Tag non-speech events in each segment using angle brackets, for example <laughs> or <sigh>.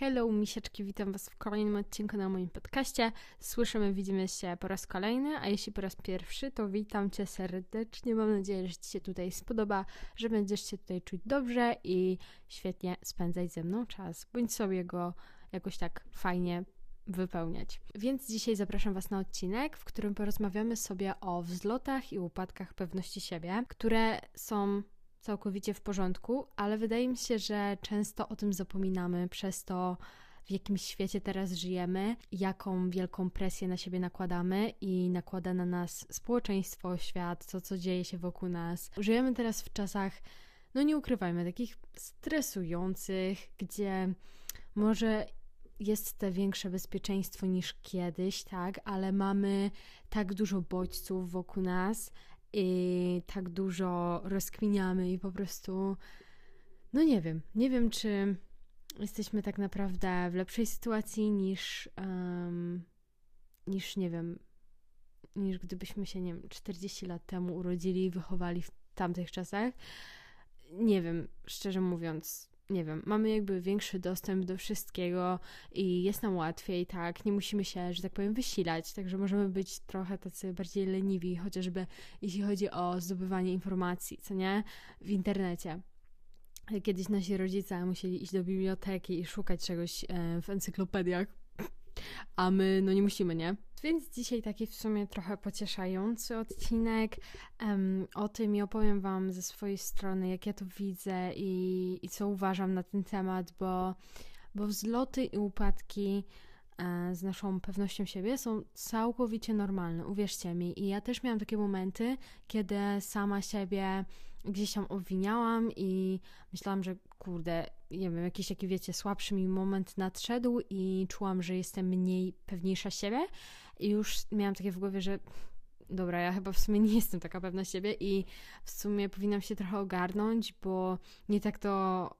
Hello, misieczki, witam Was w kolejnym odcinku na moim podcaście. Słyszymy, widzimy się po raz kolejny, a jeśli po raz pierwszy, to witam Cię serdecznie. Mam nadzieję, że Ci się tutaj spodoba, że będziesz się tutaj czuć dobrze i świetnie spędzać ze mną czas, bądź sobie go jakoś tak fajnie wypełniać. Więc dzisiaj zapraszam Was na odcinek, w którym porozmawiamy sobie o wzlotach i upadkach pewności siebie, które są całkowicie w porządku, ale wydaje mi się, że często o tym zapominamy przez to, w jakim świecie teraz żyjemy, jaką wielką presję na siebie nakładamy i nakłada na nas społeczeństwo, świat, to co dzieje się wokół nas. Żyjemy teraz w czasach, no nie ukrywajmy, takich stresujących, gdzie może jest to większe bezpieczeństwo niż kiedyś, tak, ale mamy tak dużo bodźców wokół nas, i tak dużo rozkminiamy i po prostu, no nie wiem, nie wiem, czy jesteśmy tak naprawdę w lepszej sytuacji niż, um, niż nie wiem, niż gdybyśmy się, nie wiem, 40 lat temu urodzili i wychowali w tamtych czasach. Nie wiem, szczerze mówiąc, nie wiem, mamy jakby większy dostęp do wszystkiego i jest nam łatwiej, tak, nie musimy się, że tak powiem, wysilać, także możemy być trochę tacy bardziej leniwi, chociażby jeśli chodzi o zdobywanie informacji, co nie, w internecie. Kiedyś nasi rodzice musieli iść do biblioteki i szukać czegoś e, w encyklopediach, a my, no nie musimy, nie? Więc dzisiaj taki w sumie trochę pocieszający odcinek um, o tym i opowiem Wam ze swojej strony, jak ja to widzę i, i co uważam na ten temat, bo, bo wzloty i upadki e, z naszą pewnością siebie są całkowicie normalne, uwierzcie mi. I ja też miałam takie momenty, kiedy sama siebie gdzieś tam obwiniałam i myślałam, że kurde, nie wiem, jakiś taki, wiecie, słabszy mi moment nadszedł i czułam, że jestem mniej pewniejsza siebie. I już miałam takie w głowie, że dobra, ja chyba w sumie nie jestem taka pewna siebie i w sumie powinnam się trochę ogarnąć, bo nie tak to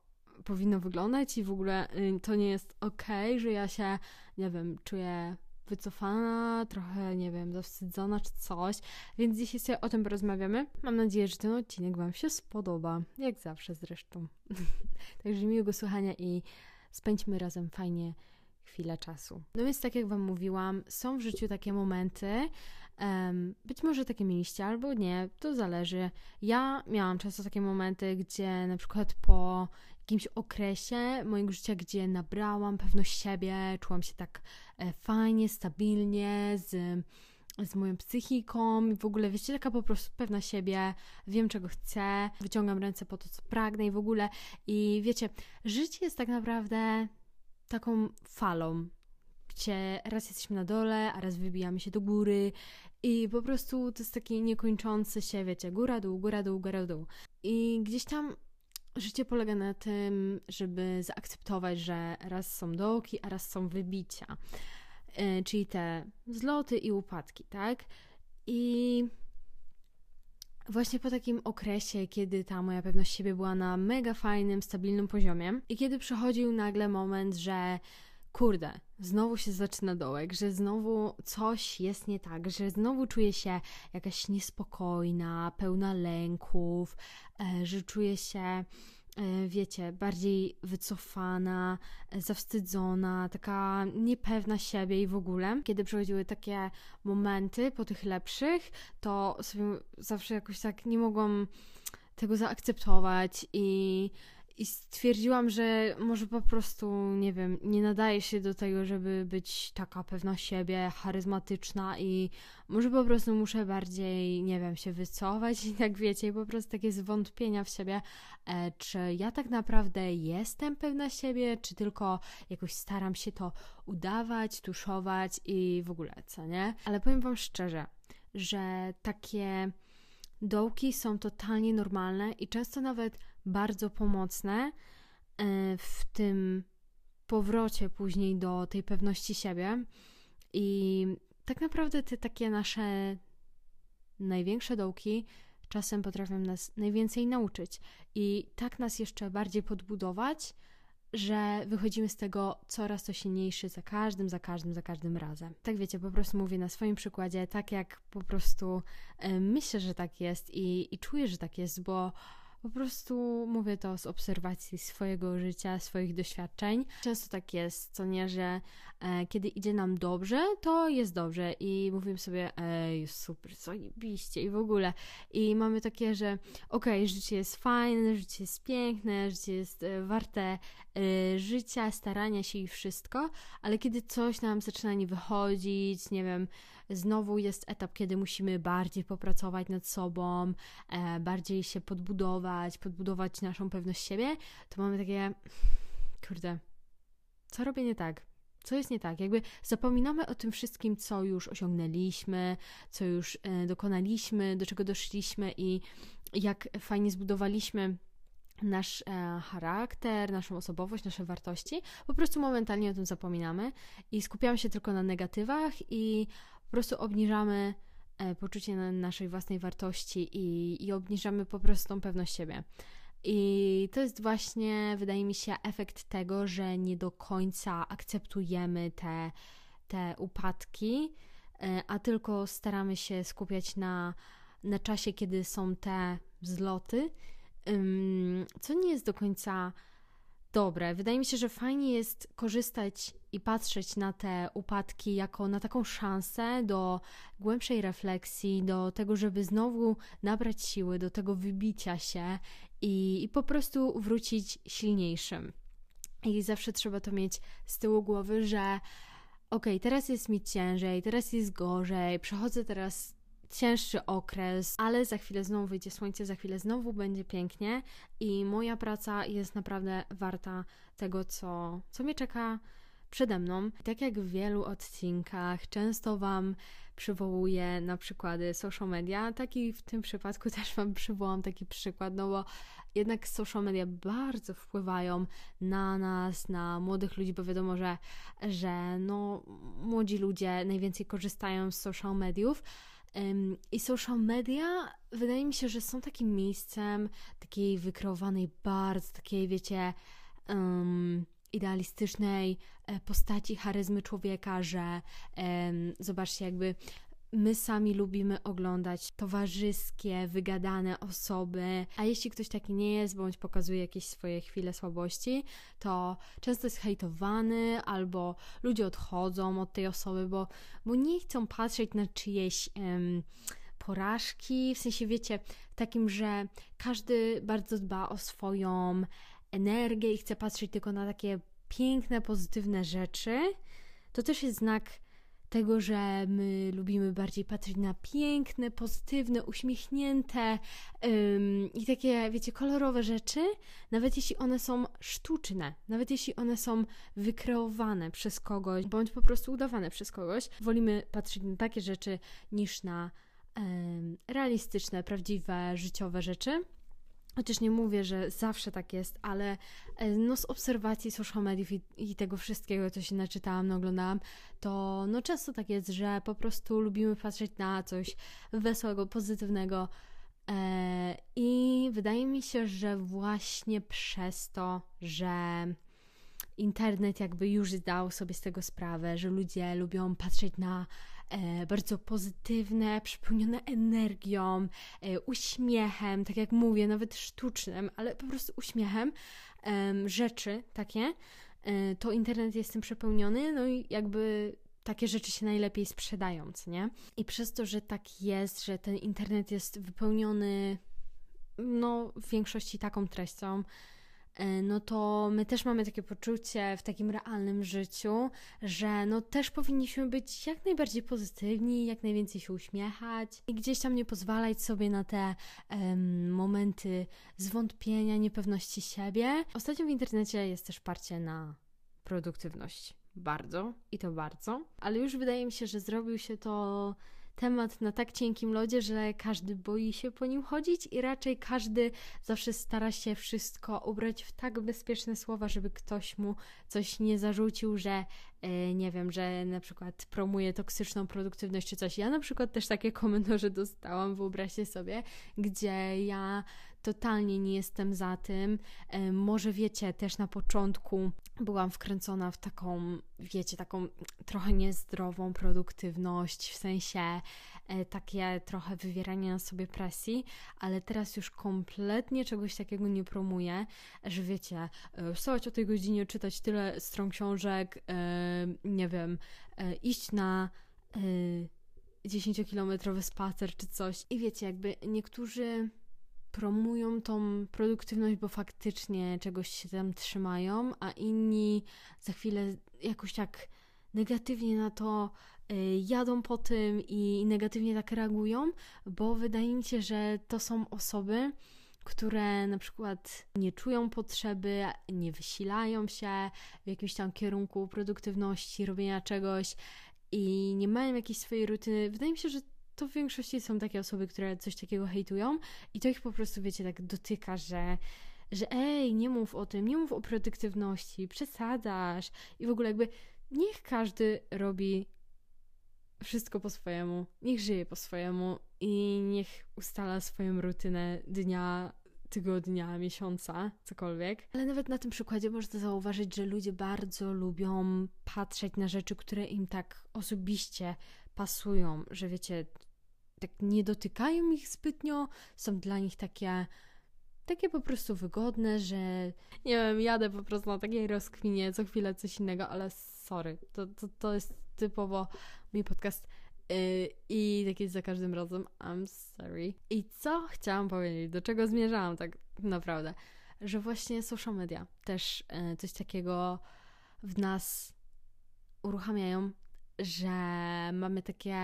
powinno wyglądać i w ogóle y, to nie jest okej, okay, że ja się, nie wiem, czuję wycofana, trochę, nie wiem, zawstydzona czy coś, więc dzisiaj sobie o tym porozmawiamy. Mam nadzieję, że ten odcinek Wam się spodoba, jak zawsze zresztą. <laughs> Także miłego słuchania i spędźmy razem fajnie chwilę czasu. No więc tak jak Wam mówiłam, są w życiu takie momenty, um, być może takie mieliście albo nie, to zależy. Ja miałam często takie momenty, gdzie na przykład po jakimś okresie mojego życia, gdzie nabrałam pewność siebie, czułam się tak e, fajnie, stabilnie, z z moją psychiką. I w ogóle, wiecie, taka po prostu pewna siebie, wiem czego chcę, wyciągam ręce po to, co pragnę i w ogóle. I wiecie, życie jest tak naprawdę taką falą, gdzie raz jesteśmy na dole, a raz wybijamy się do góry. I po prostu to jest takie niekończące się, wiecie, góra, dół, góra, dół, góra, dół. I gdzieś tam życie polega na tym, żeby zaakceptować, że raz są dołki, a raz są wybicia. Yy, czyli te zloty i upadki, tak? I właśnie po takim okresie, kiedy ta moja pewność siebie była na mega fajnym, stabilnym poziomie i kiedy przychodził nagle moment, że kurde, znowu się zaczyna dołek, że znowu coś jest nie tak, że znowu czuję się jakaś niespokojna, pełna lęków, e, że czuję się e, wiecie, bardziej wycofana, e, zawstydzona, taka niepewna siebie i w ogóle. Kiedy przychodziły takie momenty po tych lepszych, to sobie zawsze jakoś tak nie mogłam tego zaakceptować i i stwierdziłam, że może po prostu, nie wiem, nie nadaje się do tego, żeby być taka pewna siebie, charyzmatyczna i może po prostu muszę bardziej, nie wiem, się wycofać <laughs> i tak wiecie, po prostu takie zwątpienia w siebie, e, czy ja tak naprawdę jestem pewna siebie, czy tylko jakoś staram się to udawać, tuszować i w ogóle, co nie? Ale powiem Wam szczerze, że takie dołki są totalnie normalne i często nawet bardzo pomocne e, w tym powrocie później do tej pewności siebie. I tak naprawdę te takie nasze największe dołki czasem potrafią nas najwięcej nauczyć i tak nas jeszcze bardziej podbudować, że wychodzimy z tego coraz to silniejszy za każdym, za każdym, za każdym razem. Tak wiecie, po prostu mówię na swoim przykładzie, tak jak po prostu y, myślę, że tak jest i, i czuję, że tak jest, bo Po prostu mówię to z obserwacji swojego życia, swoich doświadczeń. Często tak jest, co nie, że e, kiedy idzie nam dobrze, to jest dobrze i mówimy sobie, ej, super, zajebiście i w ogóle. I mamy takie, że okej, okay, życie jest fajne, życie jest piękne, życie jest e, warte e, życia, starania się i wszystko, ale kiedy coś nam zaczyna nie wychodzić, nie wiem, znowu jest etap, kiedy musimy bardziej popracować nad sobą, e, bardziej się podbudować, podbudować naszą pewność siebie, to mamy takie, kurde, co robię nie tak? Co jest nie tak? Jakby zapominamy o tym wszystkim, co już osiągnęliśmy, co już e, dokonaliśmy, do czego doszliśmy i jak fajnie zbudowaliśmy nasz e, charakter, naszą osobowość, nasze wartości. Po prostu momentalnie o tym zapominamy i skupiamy się tylko na negatywach i po prostu obniżamy poczucie naszej własnej wartości i, i obniżamy po prostu tą pewność siebie. I to jest właśnie, wydaje mi się, efekt tego, że nie do końca akceptujemy te, te upadki, e, a tylko staramy się skupiać na, na czasie, kiedy są te wzloty, co nie jest do końca dobre. Wydaje mi się, że fajnie jest korzystać i patrzeć na te upadki jako na taką szansę do głębszej refleksji, do tego, żeby znowu nabrać siły, do tego wybicia się i, i po prostu wrócić silniejszym. I zawsze trzeba to mieć z tyłu głowy, że okej, okay, teraz jest mi ciężej, teraz jest gorzej, przechodzę teraz cięższy okres, ale za chwilę znowu wyjdzie słońce, za chwilę znowu będzie pięknie i moja praca jest naprawdę warta tego, co, co mnie czeka przede mną. Tak jak w wielu odcinkach, często Wam przywołuję na przykłady social media, tak i w tym przypadku <laughs> też Wam przywołam taki przykład, no bo jednak social media bardzo wpływają na nas, na młodych ludzi, bo wiadomo, że, że no, młodzi ludzie najwięcej korzystają z social mediów. I social media wydaje mi się, że są takim miejscem takiej wykreowanej bardzo takiej, wiecie, um, idealistycznej e, postaci, charyzmy człowieka, że um, zobaczcie, jakby my sami lubimy oglądać towarzyskie, wygadane osoby, a jeśli ktoś taki nie jest, bądź pokazuje jakieś swoje chwile słabości, to często jest hejtowany albo ludzie odchodzą od tej osoby, bo, bo nie chcą patrzeć na czyjeś em, porażki, w sensie wiecie, takim, że każdy bardzo dba o swoją energię i chce patrzeć tylko na takie piękne, pozytywne rzeczy, to też jest znak tego, że my lubimy bardziej patrzeć na piękne, pozytywne, uśmiechnięte ym, i takie, wiecie, kolorowe rzeczy, nawet jeśli one są sztuczne, nawet jeśli one są wykreowane przez kogoś, bądź po prostu udawane przez kogoś, wolimy patrzeć na takie rzeczy niż na realistyczne, prawdziwe, życiowe rzeczy. Chociaż nie mówię, że zawsze tak jest, ale e, no z obserwacji social mediów i, i, tego wszystkiego, co się naczytałam, no oglądałam, to no często tak jest, że po prostu lubimy patrzeć na coś wesołego, pozytywnego e, i wydaje mi się, że właśnie przez to, że internet jakby już zdał sobie z tego sprawę, że ludzie lubią patrzeć na bardzo pozytywne, przepełnione energią, e, uśmiechem, tak jak mówię, nawet sztucznym, ale po prostu uśmiechem e, rzeczy takie, e, to internet jest tym przepełniony, no i jakby takie rzeczy się najlepiej sprzedają, nie? I przez to, że tak jest, że ten internet jest wypełniony no w większości taką treścią, E, no to my też mamy takie poczucie w takim realnym życiu, że no też powinniśmy być jak najbardziej pozytywni, jak najwięcej się uśmiechać i gdzieś tam nie pozwalać sobie na te um, momenty zwątpienia, niepewności siebie. Ostatnio w internecie jest też parcie na produktywność. Bardzo i to bardzo, ale już wydaje mi się, że zrobił się to temat na tak cienkim lodzie, że każdy boi się po nim chodzić i raczej każdy zawsze stara się wszystko ubrać w tak bezpieczne słowa, żeby ktoś mu coś nie zarzucił, że yy, nie wiem, że na przykład promuje toksyczną produktywność czy coś. Ja na przykład też takie <laughs> komentarze dostałam, wyobraźcie sobie, gdzie ja totalnie nie jestem za tym. E, może wiecie, też na początku byłam wkręcona w taką, wiecie, taką trochę niezdrową produktywność, w sensie e, takie trochę wywieranie na sobie presji, ale teraz już kompletnie czegoś takiego nie promuję, że wiecie, e, wstawać o tej godzinie, czytać tyle stron książek, nie wiem, iść na 10-kilometrowy spacer czy coś. I wiecie, jakby niektórzy promują tą produktywność, bo faktycznie czegoś się tam trzymają, a inni za chwilę jakoś tak negatywnie na to y, jadą po tym i negatywnie tak reagują, bo wydaje mi się, że to są osoby, które na przykład nie czują potrzeby, nie wysilają się w jakimś tam kierunku produktywności, robienia czegoś i nie mają jakiejś swojej rutyny. Wydaje mi się, że to w większości są takie osoby, które coś takiego hejtują i to ich po prostu, wiecie, tak dotyka, że że ej, nie mów o tym, nie mów o produktywności, przesadzasz i w ogóle jakby niech każdy robi wszystko po swojemu, niech żyje po swojemu i niech ustala swoją rutynę dnia, tygodnia, miesiąca, cokolwiek. Ale nawet na tym przykładzie można zauważyć, że ludzie bardzo lubią patrzeć na rzeczy, które im tak osobiście pasują, że wiecie, tak nie dotykają ich zbytnio, są dla nich takie takie po prostu wygodne, że nie wiem, jadę po prostu na takiej rozkminie, co chwilę coś innego, ale sorry, to, to, to jest typowo mój podcast yy, i tak jest za każdym razem, I'm sorry. I co chciałam powiedzieć, do czego zmierzałam tak naprawdę, że właśnie social media też yy, coś takiego w nas uruchamiają, że mamy takie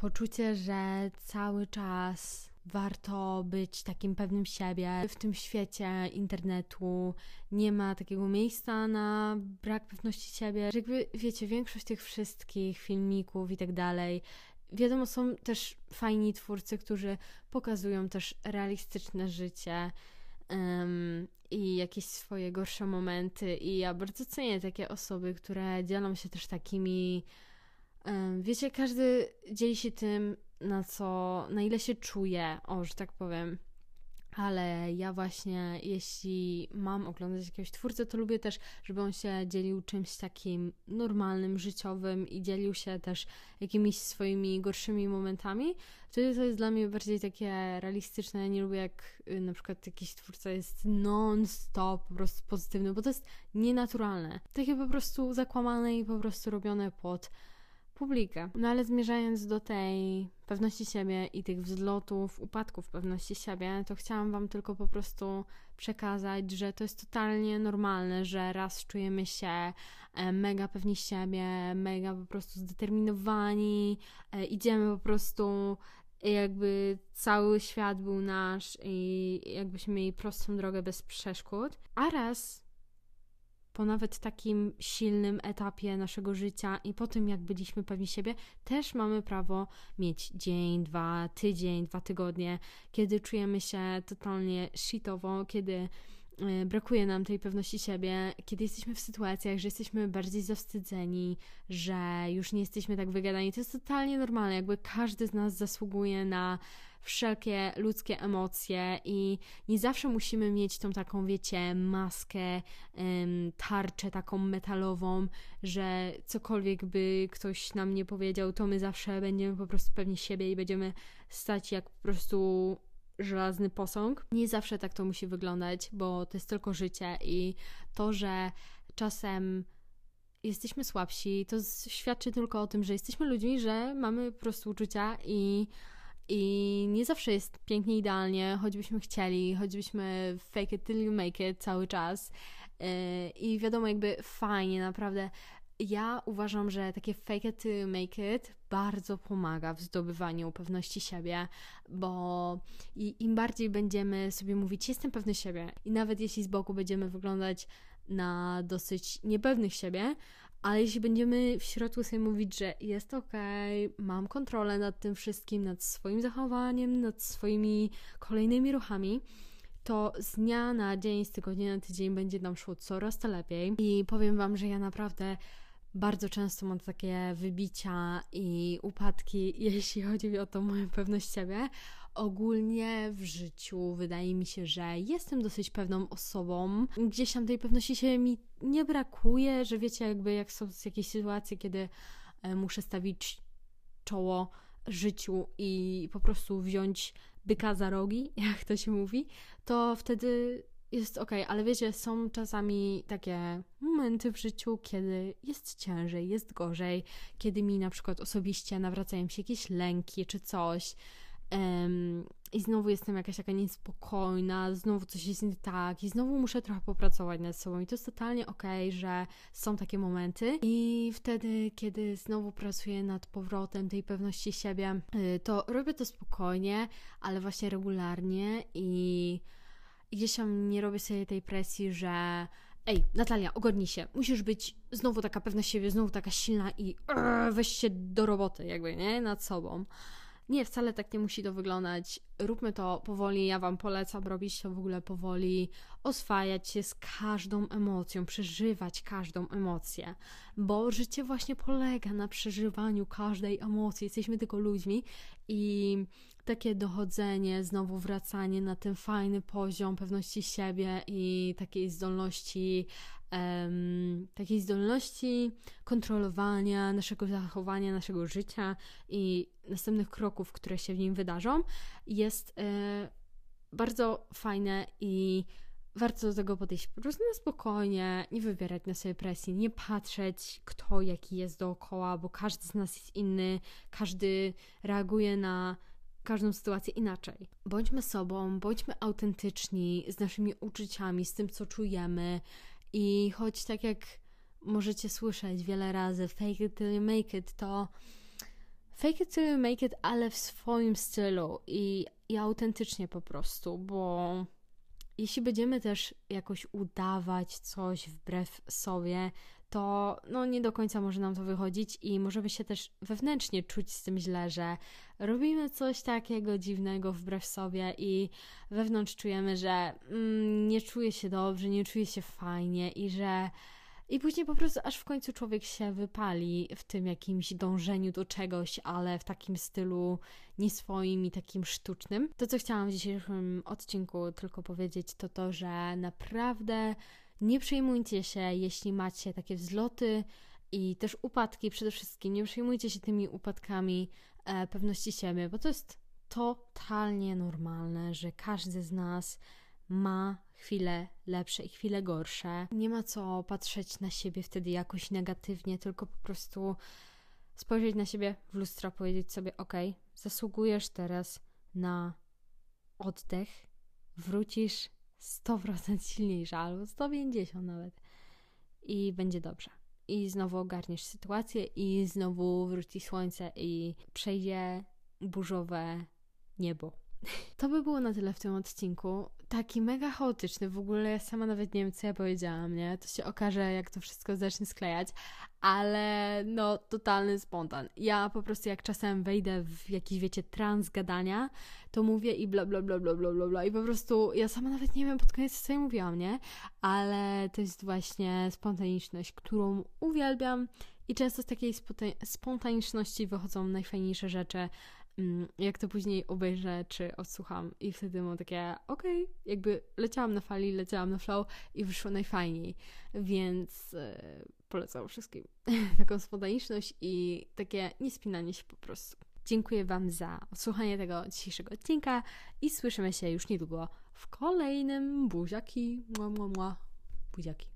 poczucie, że cały czas warto być takim pewnym siebie. W tym świecie internetu nie ma takiego miejsca na brak pewności siebie. Że jakby, wiecie, większość tych wszystkich filmików i tak dalej. Wiadomo, są też fajni twórcy, którzy pokazują też realistyczne życie um, i jakieś swoje gorsze momenty. I ja bardzo cenię takie osoby, które dzielą się też takimi Wiecie, każdy dzieli się tym, na co, na ile się czuje, o, że tak powiem. Ale ja właśnie, jeśli mam oglądać jakiegoś twórcę, to lubię też, żeby on się dzielił czymś takim normalnym, życiowym i dzielił się też jakimiś swoimi gorszymi momentami. Wtedy to jest dla mnie bardziej takie realistyczne. Ja nie lubię, jak y, na przykład jakiś twórca jest non-stop po prostu pozytywny, bo to jest nienaturalne. Takie po prostu zakłamane i po prostu robione pod publikę. No ale zmierzając do tej pewności siebie i tych wzlotów, upadków pewności siebie, to chciałam Wam tylko po prostu przekazać, że to jest totalnie normalne, że raz czujemy się e, mega pewni siebie, mega po prostu zdeterminowani, e, idziemy po prostu jakby cały świat był nasz i jakbyśmy mieli prostą drogę bez przeszkód, a raz po nawet takim silnym etapie naszego życia i po tym, jak byliśmy pewni siebie, też mamy prawo mieć dzień, dwa, tydzień, dwa tygodnie, kiedy czujemy się totalnie shitowo, kiedy e, brakuje nam tej pewności siebie, kiedy jesteśmy w sytuacjach, że jesteśmy bardziej zawstydzeni, że już nie jesteśmy tak wygadani. To jest totalnie normalne, jakby każdy z nas zasługuje na wszelkie ludzkie emocje i nie zawsze musimy mieć tą taką, wiecie, maskę, tarczę taką metalową, że cokolwiek by ktoś nam nie powiedział, to my zawsze będziemy po prostu pewni siebie i będziemy stać jak po prostu żelazny posąg. Nie zawsze tak to musi wyglądać, bo to jest tylko życie i to, że czasem jesteśmy słabsi, to świadczy tylko o tym, że jesteśmy ludźmi, że mamy po prostu uczucia i i nie zawsze jest pięknie, idealnie, choćbyśmy chcieli, choćbyśmy fake it till you make it cały czas. Yy, I wiadomo, jakby fajnie, naprawdę. Ja uważam, że takie fake it till you make it bardzo pomaga w zdobywaniu pewności siebie, bo im bardziej będziemy sobie mówić, jestem pewny siebie, i nawet jeśli z boku będziemy wyglądać na dosyć niepewnych siebie, ale jeśli będziemy w środku sobie mówić, że jest ok, mam kontrolę nad tym wszystkim, nad swoim zachowaniem, nad swoimi kolejnymi ruchami, to z dnia na dzień, z tygodnia na tydzień będzie nam szło coraz to lepiej. I powiem Wam, że ja naprawdę bardzo często mam takie wybicia i upadki, <laughs> jeśli chodzi o tą moją pewność siebie. Ogólnie w życiu wydaje mi się, że jestem dosyć pewną osobą. Gdzieś tam tej pewności się mi nie brakuje, że wiecie, jakby jak są jakieś sytuacje, kiedy e, muszę stawić czoło życiu i po prostu wziąć byka za rogi, <laughs> jak to się mówi, to wtedy jest ok, ale wiecie, są czasami takie momenty w życiu, kiedy jest ciężej, jest gorzej, kiedy mi na przykład osobiście nawracają się jakieś lęki czy coś. Um, I znowu jestem jakaś taka niespokojna, znowu coś jest nie tak, i znowu muszę trochę popracować nad sobą. I to jest totalnie okej, okay, że są takie momenty. I wtedy, kiedy znowu pracuję nad powrotem tej pewności siebie, y, to robię to spokojnie, ale właśnie regularnie i gdzieś tam nie robię sobie tej presji, że ej, Natalia, ogarnij się, musisz być znowu taka pewna siebie, znowu taka silna i weź się do roboty, jakby, nie? Nad sobą. Nie, wcale tak nie musi to wyglądać. Róbmy to powoli. Ja Wam polecam robić to w ogóle powoli, oswajać się z każdą emocją, przeżywać każdą emocję, bo życie właśnie polega na przeżywaniu każdej emocji. Jesteśmy tylko ludźmi i takie dochodzenie, znowu wracanie na ten fajny poziom pewności siebie i takiej zdolności, um, takiej zdolności kontrolowania naszego zachowania, naszego życia i następnych kroków, które się w nim wydarzą, jest e, bardzo fajne i warto do tego podejść po prostu na spokojnie, nie wybierać na sobie presji, nie patrzeć kto jaki jest dookoła, bo każdy z nas jest inny, każdy reaguje na każdą sytuację inaczej. Bądźmy sobą, bądźmy autentyczni z naszymi uczuciami, z tym, co czujemy. I choć tak jak możecie słyszeć wiele razy, fake it till you make it, to fake it till you make it, ale w swoim stylu i, i autentycznie po prostu, bo jeśli będziemy też jakoś udawać coś wbrew sobie, to no nie do końca może nam to wychodzić i możemy się też wewnętrznie czuć z tym źle, że robimy coś takiego dziwnego wbrew sobie i wewnątrz czujemy, że mm, nie czuję się dobrze, nie czuję się fajnie i że i później po prostu aż w końcu człowiek się wypali w tym jakimś dążeniu do czegoś, ale w takim stylu nie swoim i takim sztucznym. To, co chciałam w dzisiejszym odcinku tylko powiedzieć, to to, że naprawdę nie przejmujcie się, jeśli macie takie wzloty i też upadki przede wszystkim. Nie przejmujcie się tymi upadkami e, pewności siebie, bo to jest totalnie normalne, że każdy z nas ma chwile lepsze i chwile gorsze. Nie ma co patrzeć na siebie wtedy jakoś negatywnie, tylko po prostu spojrzeć na siebie w lustro, powiedzieć sobie: OK, zasługujesz teraz na oddech, wrócisz 100% silniejsza, albo 150 nawet. I będzie dobrze. I znowu ogarniesz sytuację, i znowu wróci słońce, i przejdzie burzowe niebo. <laughs> To by było na tyle w tym odcinku taki mega chaotyczny. W ogóle ja sama nawet nie wiem, co ja powiedziałam, nie? To się okaże, jak to wszystko zacznie sklejać, ale no, totalny spontan. Ja po prostu jak czasem wejdę w jakiś, wiecie, trans gadania, to mówię i bla, bla, bla, bla, bla, bla, bla. I po prostu ja sama nawet nie wiem pod koniec, co ja mówiłam, nie? Ale to jest właśnie spontaniczność, którą uwielbiam i często z takiej spontaniczności wychodzą najfajniejsze rzeczy, jak to później obejrzę czy odsłucham i wtedy mam takie okej, okay, jakby leciałam na fali, leciałam na flow i wyszło najfajniej, więc yy, polecam wszystkim <laughs> taką spontaniczność i takie niespinanie się po prostu. Dziękuję Wam za odsłuchanie tego dzisiejszego odcinka i słyszymy się już niedługo w kolejnym buziaki, mua, mua, mua. buziaki.